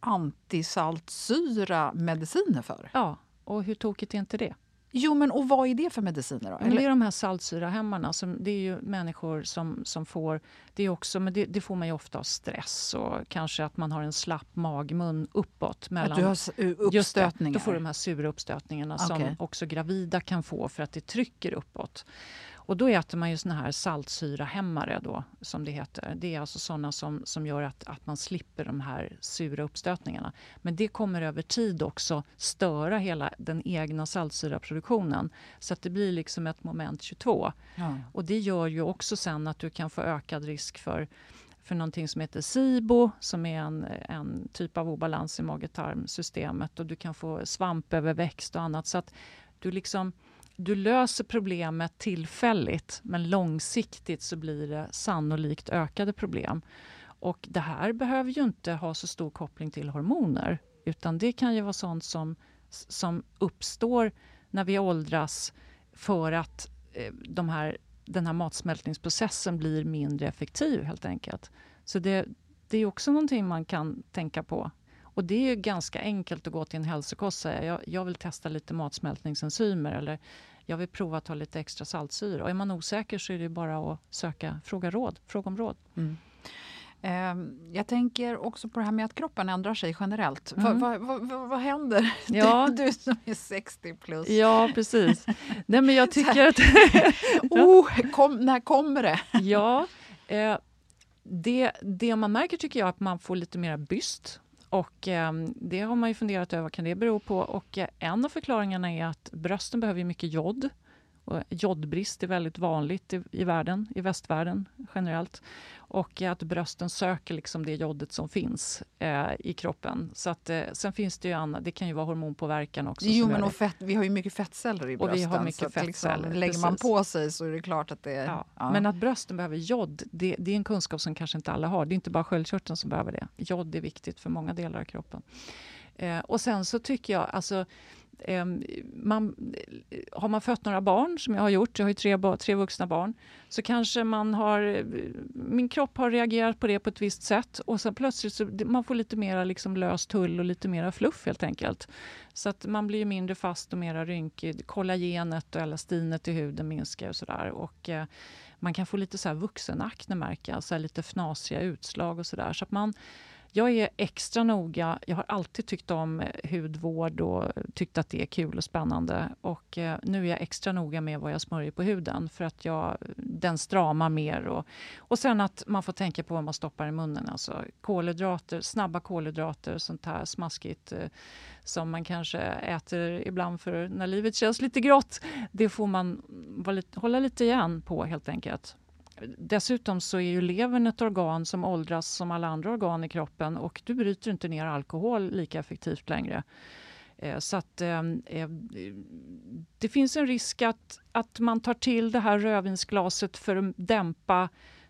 antisaltsyra mediciner för? Ja, och hur tokigt är inte det? Jo, men och vad är det för mediciner? Då? Men det är de här saltsyrahämmarna. Som, det är ju människor som, som får... Det, är också, men det, det, får man ju ofta av stress och kanske att man har en slapp magmun uppåt. Mellan, att du har uppstötningar? Det, då får du de här sura uppstötningarna okay. som också gravida kan få för att det trycker uppåt. Och då äter man ju såna här saltsyrahämmare då, som det heter. Det är alltså såna som, som gör att, att man slipper de här sura uppstötningarna. Men det kommer över tid också störa hela den egna saltsyraproduktionen. Så att det blir liksom ett moment 22. Ja. Och det gör ju också sen att du kan få ökad risk för för någonting som heter SIBO som är en, en typ av obalans i mage-tarmsystemet och du kan få svampöverväxt och annat. Så att du liksom du löser problemet tillfälligt men långsiktigt så blir det sannolikt ökade problem. Och det här behöver ju inte ha så stor koppling till hormoner utan det kan ju vara sånt som, som uppstår när vi åldras för att eh, de här, den här matsmältningsprocessen blir mindre effektiv helt enkelt. Så det, det är också någonting man kan tänka på. Och det är ju ganska enkelt att gå till en hälsokost och säga jag, jag vill testa lite matsmältningsenzymer eller jag vill prova att ta lite extra saltsyra. Och är man osäker så är det bara att söka, fråga råd, fråga om råd. Mm. Ehm, jag tänker också på det här med att kroppen ändrar sig generellt. Mm. Vad, vad, vad, vad, händer? *laughs* Ja. Du, som är 60 plus. Ja, precis. Nej, men jag *laughs* tycker att... *laughs* oh, kom, när kommer det? ja, eh, det, det man märker tycker jag är att man får lite mer byst. Och eh, det har man ju funderat över vad kan det bero på. Och eh, en av förklaringarna är att brösten behöver mycket jod. Och jodbrist är väldigt vanligt i, i världen, i västvärlden generellt. Och att brösten söker liksom det jodet som finns eh, i kroppen. Så att, eh, sen finns det ju annat, det kan ju vara hormonpåverkan också. Jo, men och fett, vi har ju mycket fettceller i brösten. Och vi har mycket liksom fettceller. Liksom, lägger man på sig så är det klart att det... Ja. ja. Men att brösten behöver jod, det, det, är en kunskap som kanske inte alla har. Det är inte bara sköldkörteln som behöver det. Jod är viktigt för många delar av kroppen. Eh, och sen så tycker jag, alltså Ehm, man, har man fött några barn, som jag har gjort, jag har ju tre, tre vuxna barn, så kanske man har... Min kropp har reagerat på det på ett visst sätt och sen plötsligt så man får lite mer liksom löst hull och lite mer fluff helt enkelt. Så att man blir mindre fast och mer rynkig. Kollagenet och elastinet i huden minskar och sådär. Och, eh, man kan få lite så här vuxenakne märka, alltså lite fnasiga utslag och sådär. Så att man jag är extra noga. Jag har alltid tyckt om hudvård och tyckt att det är kul och spännande. Och eh, nu är jag extra noga med vad jag smörjer på huden för att jag, den stramar mer. Och, och sen att man får tänka på vad man stoppar i munnen. Alltså kolhydrater, snabba kolhydrater, sånt här smaskigt eh, som man kanske äter ibland för när livet känns lite grått. Det får man lite, hålla lite igen på helt enkelt. Dessutom så är ju levern ett organ som åldras som alla andra organ i kroppen och du bryter inte ner alkohol lika effektivt längre. Eh, så att eh, eh, det finns en risk att, att man tar till det här rödvinsglaset för att dämpa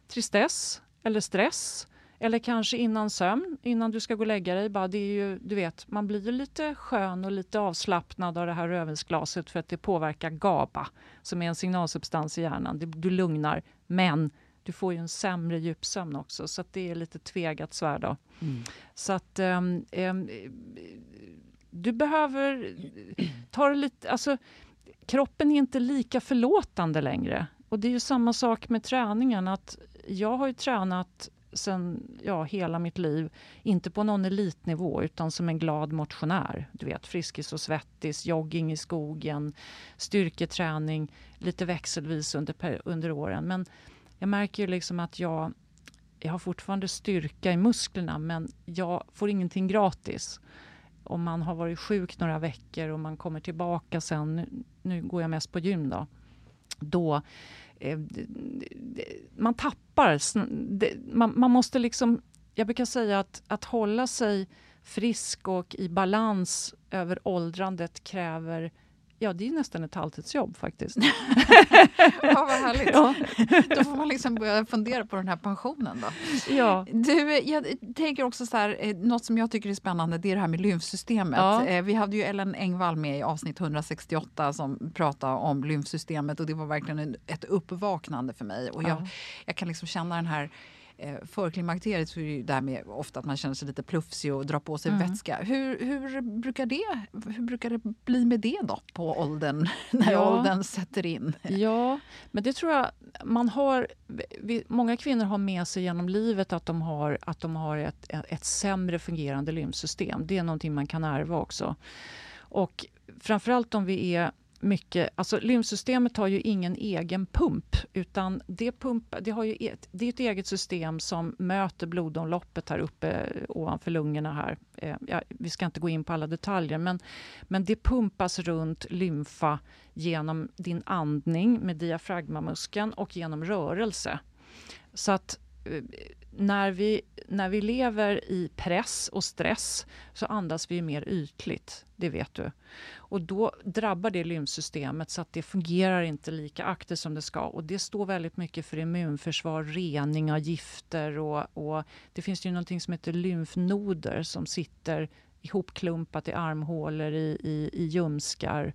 tristess eller stress. Eller kanske innan sömn, innan du ska gå och lägga dig. Bara det är ju, du vet, man blir ju lite skön och lite avslappnad av det här rödvinsglaset för att det påverkar GABA som är en signalsubstans i hjärnan. Du lugnar, men du får ju en sämre djupsömn också, så det är lite tvegat svärd. Mm. Så att um, um, du behöver ta det lite... Alltså, kroppen är inte lika förlåtande längre. Och det är ju samma sak med träningen. att Jag har ju tränat sen ja, hela mitt liv, inte på någon elitnivå utan som en glad motionär. Du vet, Friskis och Svettis, jogging i skogen, styrketräning lite växelvis under, under åren. Men jag märker ju liksom att jag, jag har fortfarande styrka i musklerna men jag får ingenting gratis. Om man har varit sjuk några veckor och man kommer tillbaka sen, nu, nu går jag mest på gym då, då Eh, man tappar. Man, man måste liksom... Jag brukar säga att, att hålla sig frisk och i balans över åldrandet kräver Ja, det är nästan ett halvtidsjobb faktiskt. *laughs* ja, vad härligt. *laughs* Ja. Då får man liksom börja fundera på den här pensionen. Då. Ja. Du, jag tänker också så här, eh, något som jag tycker är spännande, det är det här med lymfsystemet. Ja. Eh, vi hade ju Ellen Engvall med i avsnitt 168 som pratade om lymfsystemet och det var verkligen ett uppvaknande för mig. Och jag, ja. jag kan liksom känna den här förklimakteriet så är det ju det här med ofta att man känner sig lite plufsig och drar på sig mm. vätska. Hur, hur, brukar det, hur brukar det bli med det då på åldern, *laughs* när ja. åldern sätter in? Ja, men det tror jag man har... Vi, många kvinnor har med sig genom livet att de har, att de har ett, ett sämre fungerande lymfsystem. Det är någonting man kan ärva också. Och framförallt om vi är mycket... Alltså lymfsystemet har ju ingen egen pump utan det, pump, det, har ju ett, det är ett eget system som möter blodomloppet här uppe eh, ovanför lungorna. här. Eh, ja, vi ska inte gå in på alla detaljer men, men det pumpas runt lymfa genom din andning med diafragmamuskeln och genom rörelse. Så att Eh, när vi, när vi lever i press och stress så andas vi mer ytligt, det vet du. Och då drabbar det lymfsystemet så att det fungerar inte lika aktivt som det ska. Och det står väldigt mycket för immunförsvar, rening av gifter och, och det finns ju någonting som heter lymfnoder som sitter ihopklumpat i armhålor, i, i, i ljumskar.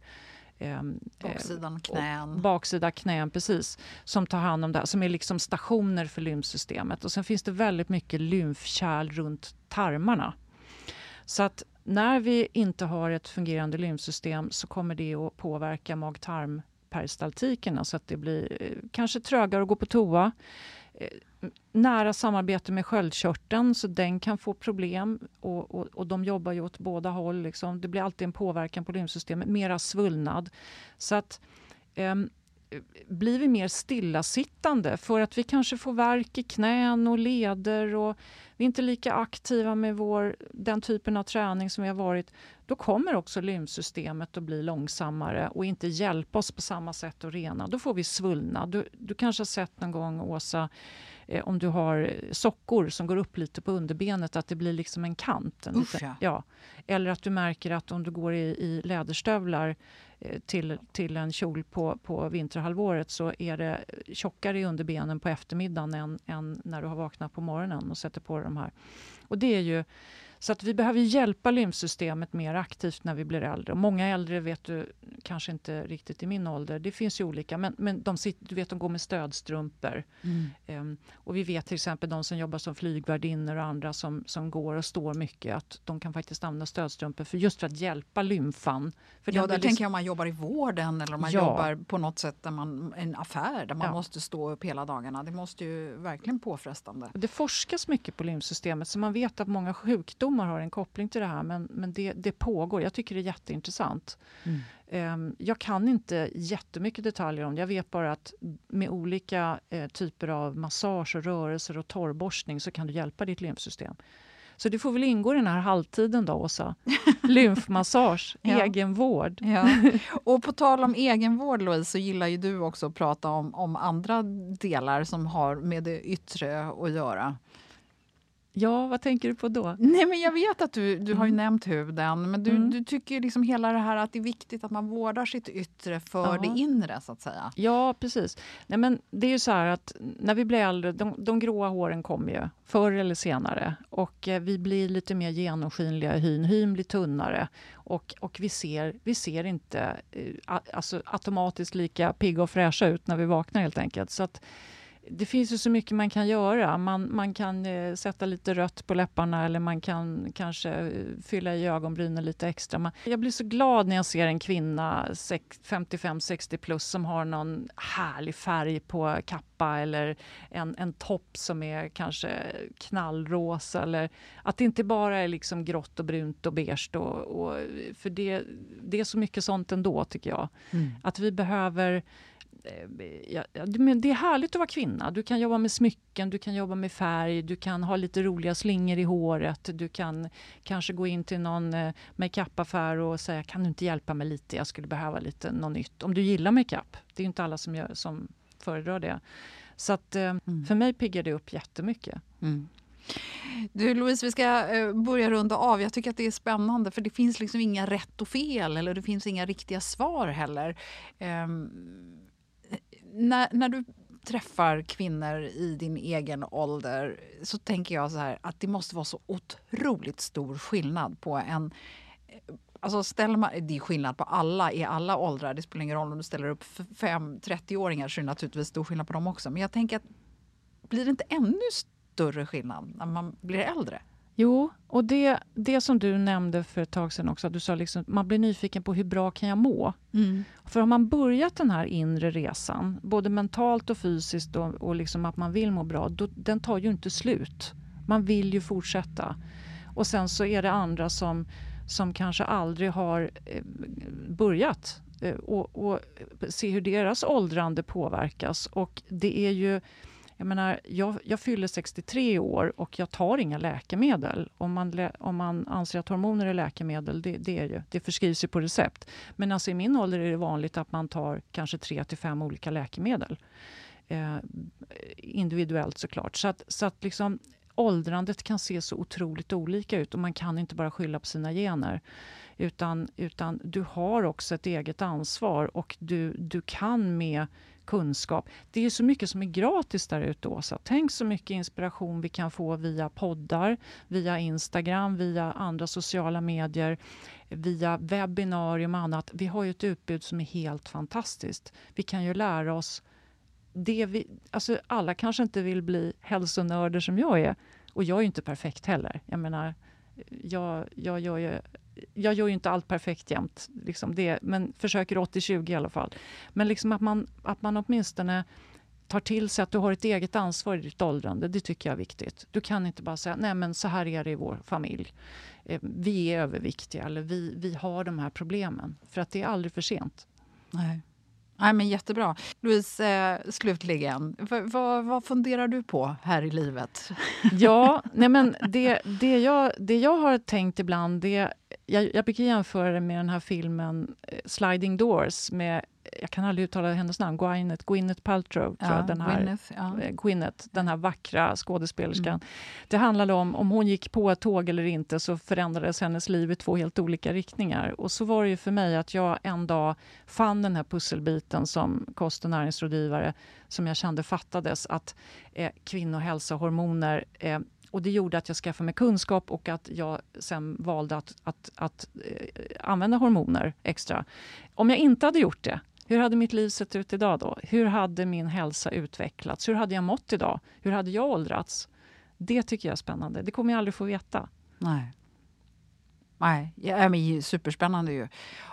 Ehm, baksidan knän. Baksida knän, precis. Som tar hand om det här, som är liksom stationer för lymfsystemet. Och sen finns det väldigt mycket lymfkärl runt tarmarna. Så att när vi inte har ett fungerande lymfsystem så kommer det att påverka mag-tarmperistaltiken, så att det blir eh, kanske trögare att gå på toa. Eh, nära samarbete med sköldkörteln, så den kan få problem. Och, och, och de jobbar ju åt båda håll. Liksom. Det blir alltid en påverkan på lymfsystemet, mera svullnad. Så att eh, blir vi mer stillasittande för att vi kanske får värk i knän och leder och vi är inte lika aktiva med vår, den typen av träning som vi har varit, då kommer också lymfsystemet att bli långsammare och inte hjälpa oss på samma sätt att rena. Då får vi svullnad. Du, du kanske har sett någon gång, Åsa, eh, om du har sockor som går upp lite på underbenet, att det blir liksom en kant. En Usch, liten, ja. Eller att du märker att om du går i, i läderstövlar eh, till, till en kjol på, på vinterhalvåret så är det tjockare i underbenen på eftermiddagen än, än när du har vaknat på morgonen och sätter på de här. Och det är ju så att vi behöver hjälpa lymfsystemet mer aktivt när vi blir äldre. Och många äldre vet du, kanske inte riktigt i min ålder, det finns ju olika, men, men de, sitter, du vet, de går med stödstrumpor. Mm. Um, och vi vet till exempel de som jobbar som flygvärdinnor och andra som, som går och står mycket, att de kan faktiskt använda stödstrumpor för just för att hjälpa lymfan. För ja, där blir tänker jag om man jobbar i vården eller om man Ja. jobbar på något sätt där man, en affär där man Ja. måste stå upp hela dagarna. Det måste ju verkligen påfrestande. Det forskas mycket på lymfsystemet så man vet att många sjukdomar har en koppling till det här men, men det, det pågår. Jag tycker det är jätteintressant. Mm. Ehm, Jag kan inte jättemycket detaljer om det. Jag vet bara att med olika eh, typer av massage, och rörelser och torrborstning så kan du hjälpa ditt lymfsystem. Så det får väl ingå i den här halvtiden då, Åsa. *laughs* Lymfmassage, Ja. egenvård. Ja. Och på tal om egenvård Louise, så gillar ju du också att prata om, om andra delar som har med det yttre att göra. Ja, vad tänker du på då? Nej, men jag vet att du, du har ju Mm. nämnt huden, men du, Mm. du tycker liksom hela det här att det är viktigt att man vårdar sitt yttre för Ja. det inre så att säga. Ja, precis. Nej, men det är ju så här att när vi blir äldre, de, de gråa håren kommer ju förr eller senare och eh, vi blir lite mer genomskinliga i hyn. Hyn blir tunnare och, och vi, ser, vi ser inte eh, alltså automatiskt lika pigga och fräscha ut när vi vaknar helt enkelt. Så att, det finns ju så mycket man kan göra. Man, man kan eh, sätta lite rött på läpparna eller man kan kanske eh, fylla i ögonbrynen lite extra. Man, jag blir så glad när jag ser en kvinna sex- 55-60 plus som har någon härlig färg på kappa eller en, en topp som är kanske knallrosa. Eller att det inte bara är liksom grått och brunt och beige. Och, och, för det, det är så mycket sånt ändå tycker jag. Att vi behöver eh, Ja, ja, det- men det är härligt att vara kvinna. Du kan jobba med smycken, du kan jobba med färg, du kan ha lite roliga slingor i håret. Du kan kanske gå in till någon eh, makeupaffär och säga kan du inte hjälpa mig lite, jag skulle behöva lite något nytt. Om du gillar makeup. Det är inte alla som, gör, som föredrar det. Så att, eh, för mig piggar det upp jättemycket. Mm. Du Louise, vi ska eh, börja runda av. Jag tycker att det är spännande för det finns liksom inga rätt och fel eller det finns inga riktiga svar heller. Ehm, när, när du träffar kvinnor i din egen ålder så tänker jag så här att det måste vara så otroligt stor skillnad på en Alltså ställer man, det är skillnad på alla i alla åldrar. Det spelar ingen roll om du ställer upp fem 30-åringar så är det naturligtvis stor skillnad på dem också. Men jag tänker att blir det inte ännu större skillnad när man blir äldre? Jo, och det, det som du nämnde för ett tag sedan också, att du sa liksom, man blir nyfiken på hur bra kan jag må? För har man börjat den här inre resan, både mentalt och fysiskt och, och liksom att man vill må bra, då, den tar ju inte slut. Man vill ju fortsätta. Och sen så är det andra som, som kanske aldrig har eh, börjat eh, och, och se hur deras åldrande påverkas. Och det är ju jag, menar, jag, jag fyller 63 år och jag tar inga läkemedel. Om man, om man anser att hormoner är läkemedel, det, det, är ju, det förskrivs ju på recept. Men alltså i min ålder är det vanligt att man tar kanske tre till fem olika läkemedel. eh, individuellt såklart. Så att, så att liksom, åldrandet kan se så otroligt olika ut och man kan inte bara skylla på sina gener. Utan, utan du har också ett eget ansvar och du, du kan med kunskap. Det är så mycket som är gratis där ute, Åsa. Tänk så mycket inspiration vi kan få via poddar, via Instagram, via andra sociala medier, via webbinarium och annat. Vi har ju ett utbud som är helt fantastiskt. Vi kan ju lära oss det vi... Alltså alla kanske inte vill bli hälsonörder som jag är. Och jag är ju inte perfekt heller. Jag menar, jag, jag gör ju jag gör ju inte allt perfekt jämt, liksom det, men försöker 80-20 i alla fall. Men liksom att, man, att man åtminstone tar till sig att du har ett eget ansvar i ditt åldrande, det tycker jag är viktigt. Du kan inte bara säga, nej men så här är det i vår familj. Eh, vi är överviktiga eller vi, vi har de här problemen. För att det är aldrig för sent. Nej. Nej, men jättebra. Louise, eh, slutligen, v vad, funderar du på här i livet? *laughs* Ja, nej men det, det, jag, det jag har tänkt ibland, det, jag, jag brukar jämföra det med den här filmen eh, Sliding Doors med jag kan aldrig uttala hennes namn, Gwyneth, Gwyneth Paltrow, ja, jag, den här, Gwyneth, ja. Eh, Gwyneth, den här vackra skådespelerskan. Mm. Det handlade om om hon gick på ett tåg eller inte så förändrades hennes liv i två helt olika riktningar. Och så var det ju för mig att jag en dag fann den här pusselbiten som kost och näringsrådgivare som jag kände fattades, att eh, kvinnohälsa, hormoner eh, och det gjorde att jag skaffade mig kunskap och att jag sen valde att, att, att eh, använda hormoner extra. Om jag inte hade gjort det, hur hade mitt liv sett ut idag då? Hur hade min hälsa utvecklats? Hur hade jag mått idag? Hur hade jag åldrats? Det tycker jag är spännande. Det kommer jag aldrig få veta. Nej. Nej, ja, men superspännande ju.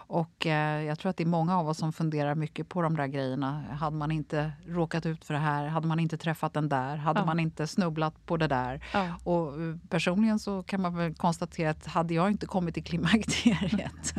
Och eh, jag tror att det är många av oss som funderar mycket på de där grejerna. Hade man inte råkat ut för det här? Hade man inte träffat den där? Hade ja. man inte snubblat på det där? Ja. Och eh, personligen så kan man väl konstatera att hade jag inte kommit till klimakteriet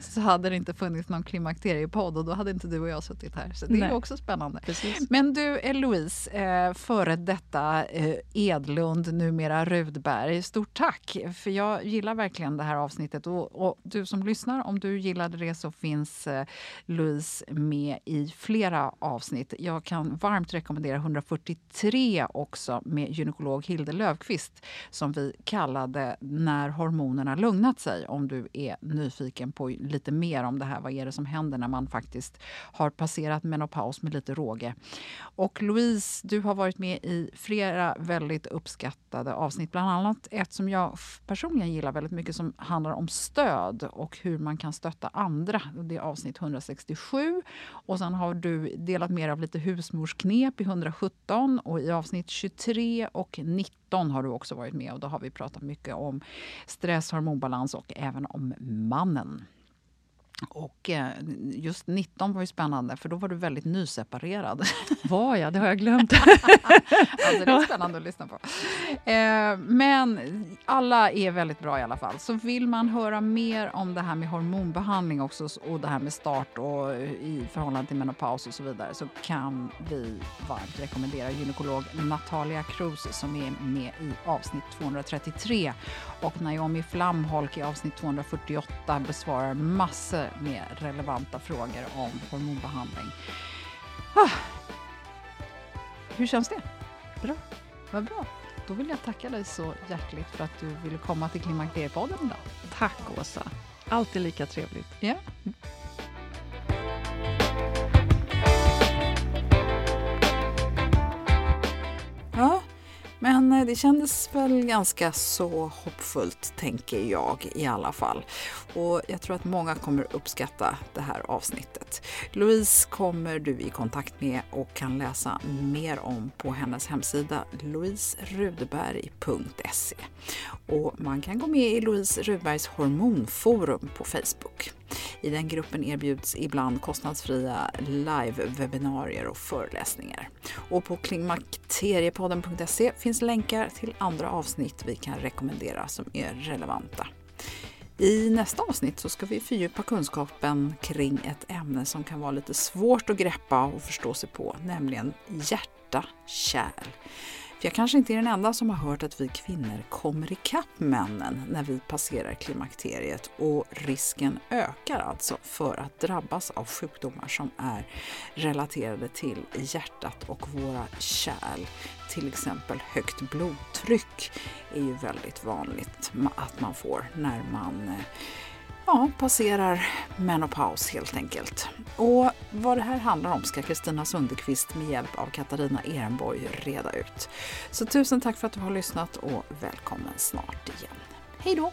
*laughs* så hade det inte funnits någon klimakteriepodd och då hade inte du och jag suttit här. Så det Nej. är också spännande. Precis. Men du Louise, eh, före detta eh, Edlund, numera Rudberg. Stort tack! För jag gillar verkligen det här avsnittet och, och du som lyssnar, om du gillade det så finns eh, Louise med i flera avsnitt. Jag kan varmt rekommendera 143 också med gynekolog Hilde Löfqvist som vi kallade När hormonerna lugnat sig om du är nyfiken på lite mer om det här. Vad är det som händer när man faktiskt har passerat menopaus med lite råge? Och Louise, du har varit med i flera väldigt uppskattade avsnitt, bland annat ett som jag personligen gillar väldigt mycket som handlar om stöd och hur man kan stötta andra. Det är avsnitt 167. Och sen har du delat med dig av lite husmorsknep i 117 och i avsnitt 23 och 19 har du också varit med och då har vi pratat mycket om stress, hormonbalans och även om mannen. Och eh, just 19 var ju spännande, för då var du väldigt nyseparerad. *laughs* Var jag? Det har jag glömt. alltså, det är *laughs* spännande att lyssna på. Eh, men alla är väldigt bra i alla fall. Så vill man höra mer om det här med hormonbehandling också och det här med start och i förhållande till menopaus och så vidare så kan vi varmt rekommendera gynekolog Natalia Cruz som är med i avsnitt 233 och Naomi Flamholk i avsnitt 248 besvarar massor med relevanta frågor om hormonbehandling. Ah. Hur känns det? Bra. Vad bra. Då vill jag tacka dig så hjärtligt för att du ville komma till Klimakteriepodden idag. Tack Åsa. Alltid lika trevligt. Ja. Ja, men eh, det kändes väl ganska så hoppfullt, tänker jag i alla fall. Och jag tror att många kommer uppskatta det här avsnittet. Louise kommer du i kontakt med och kan läsa mer om på hennes hemsida louiserudberg.se. Och man kan gå med i Louise Rudbergs hormonforum på Facebook. I den gruppen erbjuds ibland kostnadsfria live-webbinarier och föreläsningar. Och på klimakteriepodden.se finns länkar till andra avsnitt vi kan rekommendera som är relevanta. I nästa avsnitt så ska vi fördjupa kunskapen kring ett ämne som kan vara lite svårt att greppa och förstå sig på, nämligen hjärta-kärl. För jag kanske inte är den enda som har hört att vi kvinnor kommer ikapp männen när vi passerar klimakteriet och risken ökar alltså för att drabbas av sjukdomar som är relaterade till hjärtat och våra kärl. Till exempel högt blodtryck är ju väldigt vanligt att man får när man eh, ja, passerar menopaus helt enkelt. Och vad det här handlar om ska Kristina Sundekvist med hjälp av Katarina Ehrenborg reda ut. Så tusen tack för att du har lyssnat och välkommen snart igen. Hej då!